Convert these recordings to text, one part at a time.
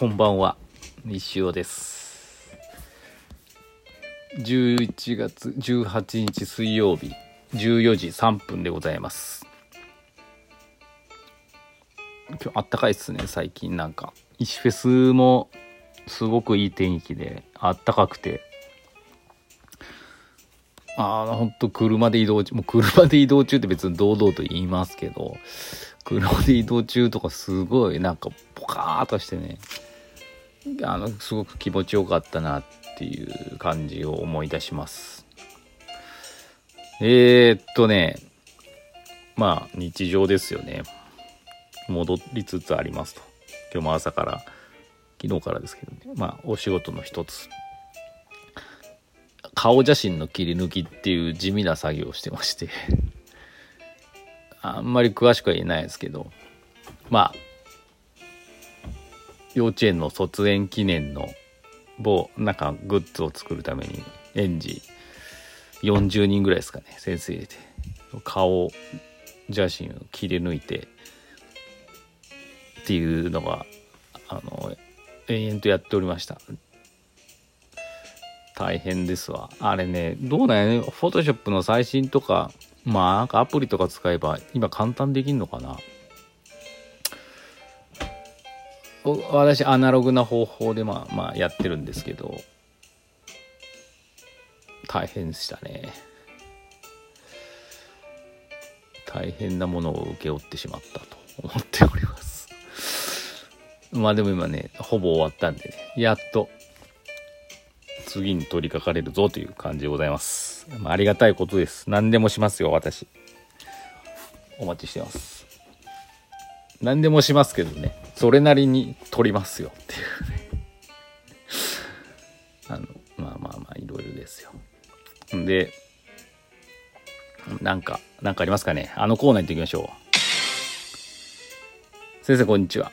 こんばんは。西尾です。11月18日水曜日14時3分でございます。今日あったかいっすね最近。なんか石フェスもすごくいい天気であったかくて。ああ、ほんと車で移動中、もう車で移動中って別に堂々と言いますけど、車で移動中とかすごいなんかポカーとしてね、あの、すごく気持ちよかったなっていう感じを思い出します。えー、っとね、まあ日常ですよね。戻りつつありますと。今日も朝から、昨日からですけどね、まあお仕事の一つ顔写真の切り抜きっていう地味な作業をしてましてあんまり詳しくは言えないですけどまあ幼稚園の卒園記念の某なんかグッズを作るために園児40人ぐらいですかね先生入れて顔写真を切り抜いてっていうのがあの延々とやっておりました大変ですわ。あれね、どうなんやね、フォトショップの最新とか、まあなんかアプリとか使えば今簡単できんのかな。私アナログな方法でまあまあやってるんですけど、大変でしたね。大変なものを請け負ってしまったと思っております。まあでも今ね、ほぼ終わったんでね、やっと次に取り掛かれるぞという感じでございます。まあ、ありがたいことです。何でもしますよ、私。お待ちしてます。何でもしますけどね、それなりに取りますよっていうね。あの、まあまあまあ、いろいろですよ。で、なんか、なんかありますかねあのコーナー行っていきましょう。先生、こんにちは。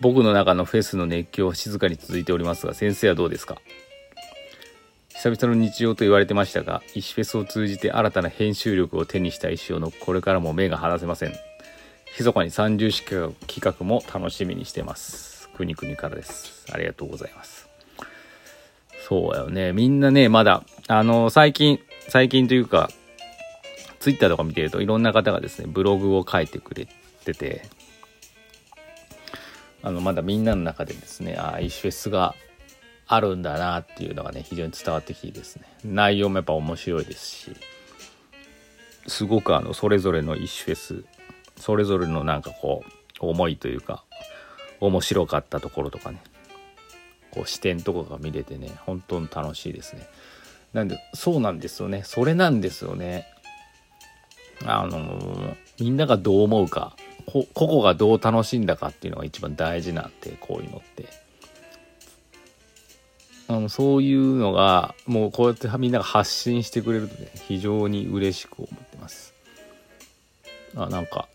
僕の中のフェスの熱狂は静かに続いておりますが、先生はどうですか？久々の日常と言われてましたが、石フェスを通じて新たな編集力を手にした石尾のこれからも目が離せません。密かに30式企画も楽しみにしてます。くにくにからです。ありがとうございます。そうやよね。みんなね、まだ、あの、最近、最近というか、ツイッターとか見てるといろんな方がですね、ブログを書いてくれてて、あの、まだみんなの中でですね、ああ、石フェスがあるんだなっていうのがね非常に伝わってきてですね内容もやっぱ面白いですしすごくあのそれぞれの一フェスそれぞれのなんかこう思いというか面白かったところとかね。こう視点とかが見れてね本当に楽しいですね。なんでそうなんですよね。それなんですよね。あのみんながどう思うか個々がどう楽しんだかっていうのが一番大事なんでこういうのって。あのそういうのがもうこうやってみんなが発信してくれるとね非常に嬉しく思ってます。あなんか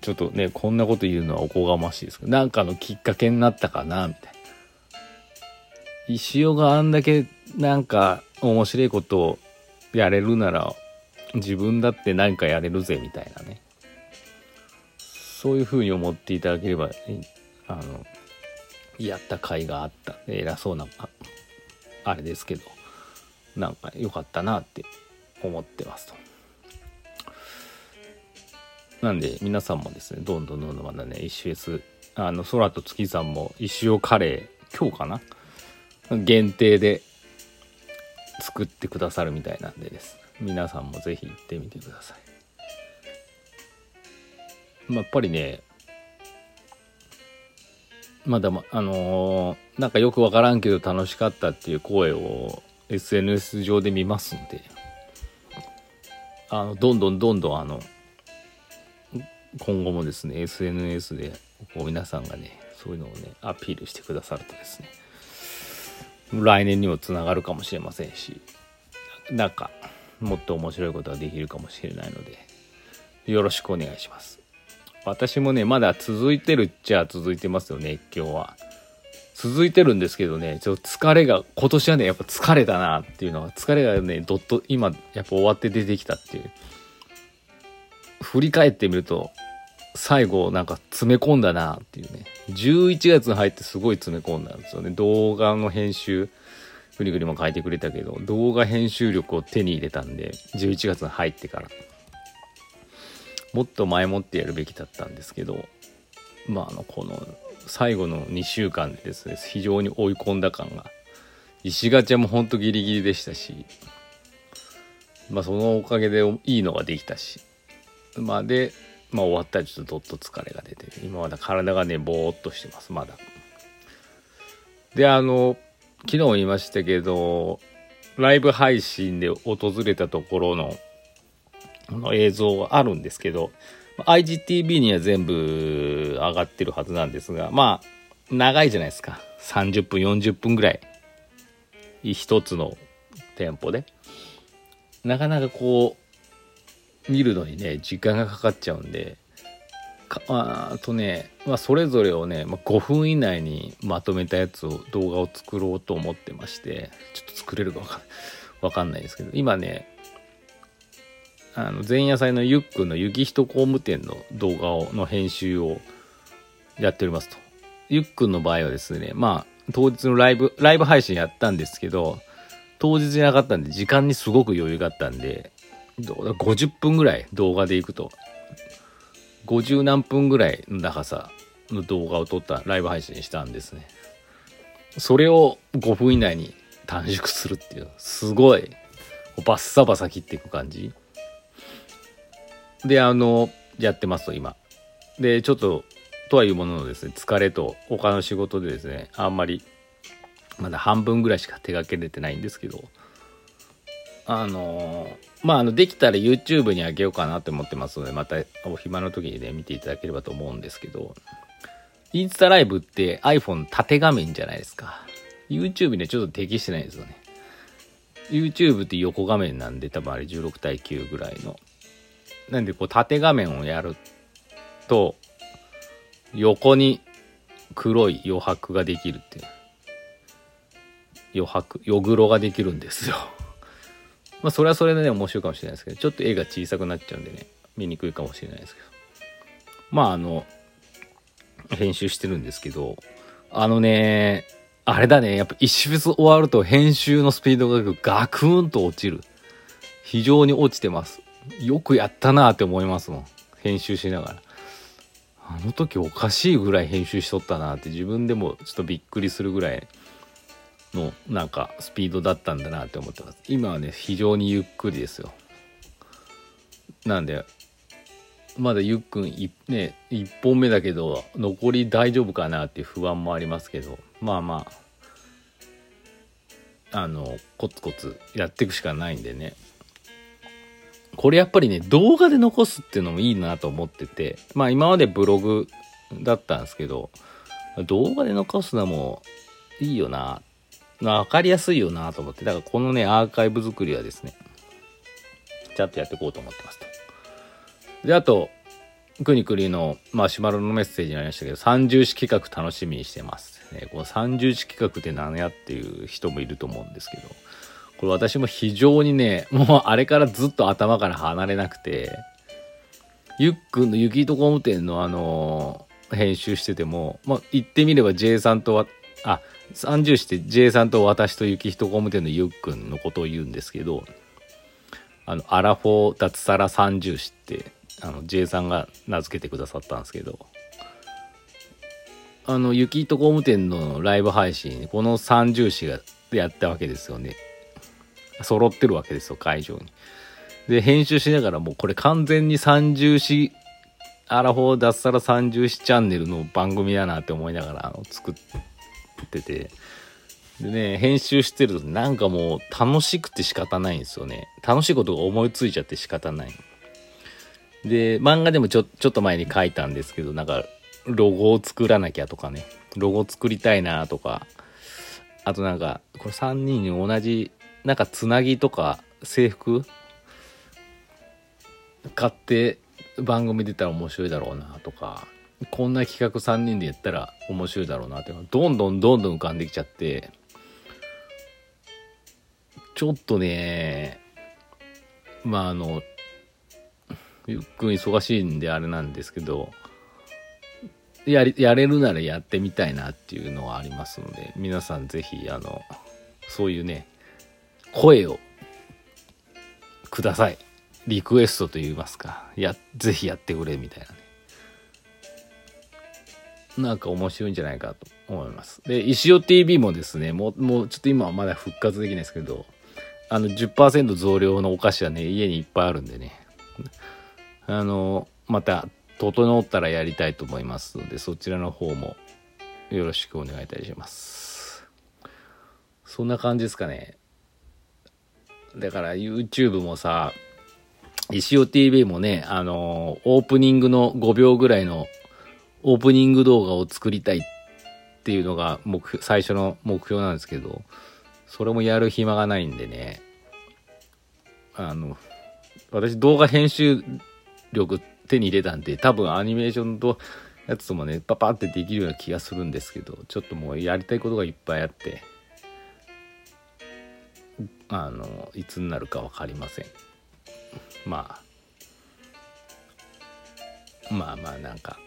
ちょっとねこんなこと言うのはおこがましいですけどなんかのきっかけになったかなみたいな。石尾があんだけなんか面白いことをやれるなら自分だって何かやれるぜみたいなね。そういうふうに思っていただければあのやった甲斐があった。偉そうなあれですけどなんか良かったなって思ってますと。なんで皆さんもですねどんどんどんどんまだね一周 S あの空と月さんも石尾カレー今日かな？限定で作ってくださるみたいなんでです皆さんも是非行ってみてください。まあ、やっぱりねまだま、あのー、なんかよくわからんけど楽しかったっていう声を SNS 上で見ますんで、あの、どんどんどんどんあの、今後もですね、SNS でこう皆さんがね、そういうのをね、アピールしてくださるとですね、来年にもつながるかもしれませんし、なんか、もっと面白いことができるかもしれないので、よろしくお願いします。私もね、まだ続いてるっちゃ続いてますよ、熱狂は。続いてるんですけどね、ちょっと疲れが、今年はね、やっぱ疲れたなっていうのが、疲れがね、どっと、今、やっぱ終わって出てきたっていう。振り返ってみると、最後なんか詰め込んだなっていうね。11月に入ってすごい詰め込んだんですよね。動画の編集、ぐりぐりも書いてくれたけど、動画編集力を手に入れたんで、11月に入ってから。もっと前もってやるべきだったんですけど、まあ、あの、この最後の2週間でですね、非常に追い込んだ感が。石ガチャもほんとギリギリでしたし、まあそのおかげでいいのができたし、まあで、まあ終わったらちょっとどっと疲れが出て、今まだ体がね、ぼーっとしてます、まだ。で、あの、昨日言いましたけど、ライブ配信で訪れたところのの映像があるんですけど、IGTV には全部上がってるはずなんですが、まあ、長いじゃないですか。30分、40分ぐらい。一つの店舗で。なかなかこう、見るのにね、時間がかかっちゃうんで、かあとね、まあ、それぞれをね、まあ、5分以内にまとめたやつを動画を作ろうと思ってましてちょっと作れるかわかわかんないですけど今ねあの前夜祭のゆっくんの雪人工務店の動画をの編集をやっておりますと。ゆっくんの場合はですねまあ当日のライブライブ配信やったんですけど当日じゃなかったんで時間にすごく余裕があったんでどうだ50分ぐらい動画でいくと50何分ぐらいの長さの動画を撮ったライブ配信したんですね。それを5分以内に短縮するっていう、すごい、バッサバサ切っていく感じ。で、あの、やってますと、今。で、ちょっと、とはいうもののですね、疲れと他の仕事でですね、あんまり、まだ半分ぐらいしか手がけれてないんですけど、あのまあ、あの、できたら YouTube にあげようかなって思ってますので、またお暇の時にね、見ていただければと思うんですけど、インスタライブって iPhone 縦画面じゃないですか。YouTube にはちょっと適してないですよね。YouTube って横画面なんで、多分あれ16対9ぐらいの。なんで、こう、縦画面をやると、横に黒い余白ができるっていう。余白、余黒ができるんですよ。まあそれはそれでね面白いかもしれないですけどちょっと絵が小さくなっちゃうんでね見にくいかもしれないですけど。まああの編集してるんですけどあのねあれだねやっぱ一周終わると編集のスピードがガクーンと落ちる。非常に落ちてます。よくやったなって思いますもん。編集しながら。あの時おかしいぐらい編集しとったなって自分でもちょっとびっくりするぐらいのなんかスピードだったんだなって思ってます。今はね非常にゆっくりですよ。なんでまだゆっくんね1本目だけど残り大丈夫かなっていう不安もありますけどまあまああのコツコツやっていくしかないんでね。これやっぱりね動画で残すっていうのもいいなと思っててまあ今までブログだったんですけど動画で残すのもいいよな分かりやすいよなと思って、だからこのね、アーカイブ作りはですね、ちゃんとやっていこうと思ってますと。で、あと、くにくりのマシュマロのメッセージにありましたけど、三重視企画楽しみにしてます。ね、この三重視企画って何やっていう人もいると思うんですけど、これ私も非常にね、もうあれからずっと頭から離れなくて、ゆっくんの雪と工務店のあのー、編集してても、まあ、言ってみれば J さんとは、あ、三重視って J さんと私と雪人工務店のゆっくんのことを言うんですけど、あの、アラフォー脱サラ三重視って、あの、J さんが名付けてくださったんですけど、あの、雪人工務店のライブ配信、この三重視がやったわけですよね。揃ってるわけですよ、会場に。で、編集しながらもうこれ完全に三重視、アラフォー脱サラ三重視チャンネルの番組だなって思いながらあの作って、ってて、でね、編集してるとなんかもう楽しくて仕方ないんですよね。楽しいことが思いついちゃって仕方ない。で、漫画でもちょ、ちょっと前に書いたんですけど、なんか、ロゴを作らなきゃとかね、ロゴ作りたいなとか、あとなんか、これ3人に同じ、なんかつなぎとか制服？買って番組出たら面白いだろうなとか、こんな企画3人でやったら面白いだろうなってどんどんどんどん浮かんできちゃってちょっとねまああのゆっくり忙しいんであれなんですけどや、やれるならやってみたいなっていうのはありますので、皆さんぜひ、あの、そういうね、声をください。リクエストと言いますか。や、ぜひやってくれみたいなね。なんか面白いんじゃないかと思います。で、石尾 TV もですね、もう、もうちょっと今はまだ復活できないですけど、あの10%増量のお菓子はね、家にいっぱいあるんでね。あの、また、整ったらやりたいと思いますので、そちらの方もよろしくお願いいたします。そんな感じですかね。だから YouTube もさ、石尾 TV もね、あの、オープニングの5秒ぐらいのオープニング動画を作りたいっていうのが目最初の目標なんですけど、それもやる暇がないんでね、あの、私動画編集力手に入れたんで、多分アニメーションとやつともね、パパってできるような気がするんですけど、ちょっともうやりたいことがいっぱいあって、あの、いつになるか分かりません。まあ、まあまあなんか、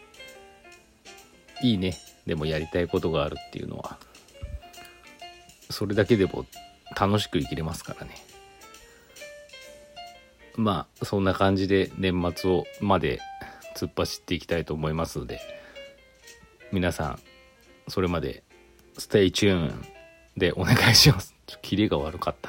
いいね。でもやりたいことがあるっていうのは、それだけでも楽しく生きれますからね。まあ、そんな感じで年末をまで突っ走っていきたいと思いますので、皆さん、それまで、 stay tuned でお願いします。キレが悪かった。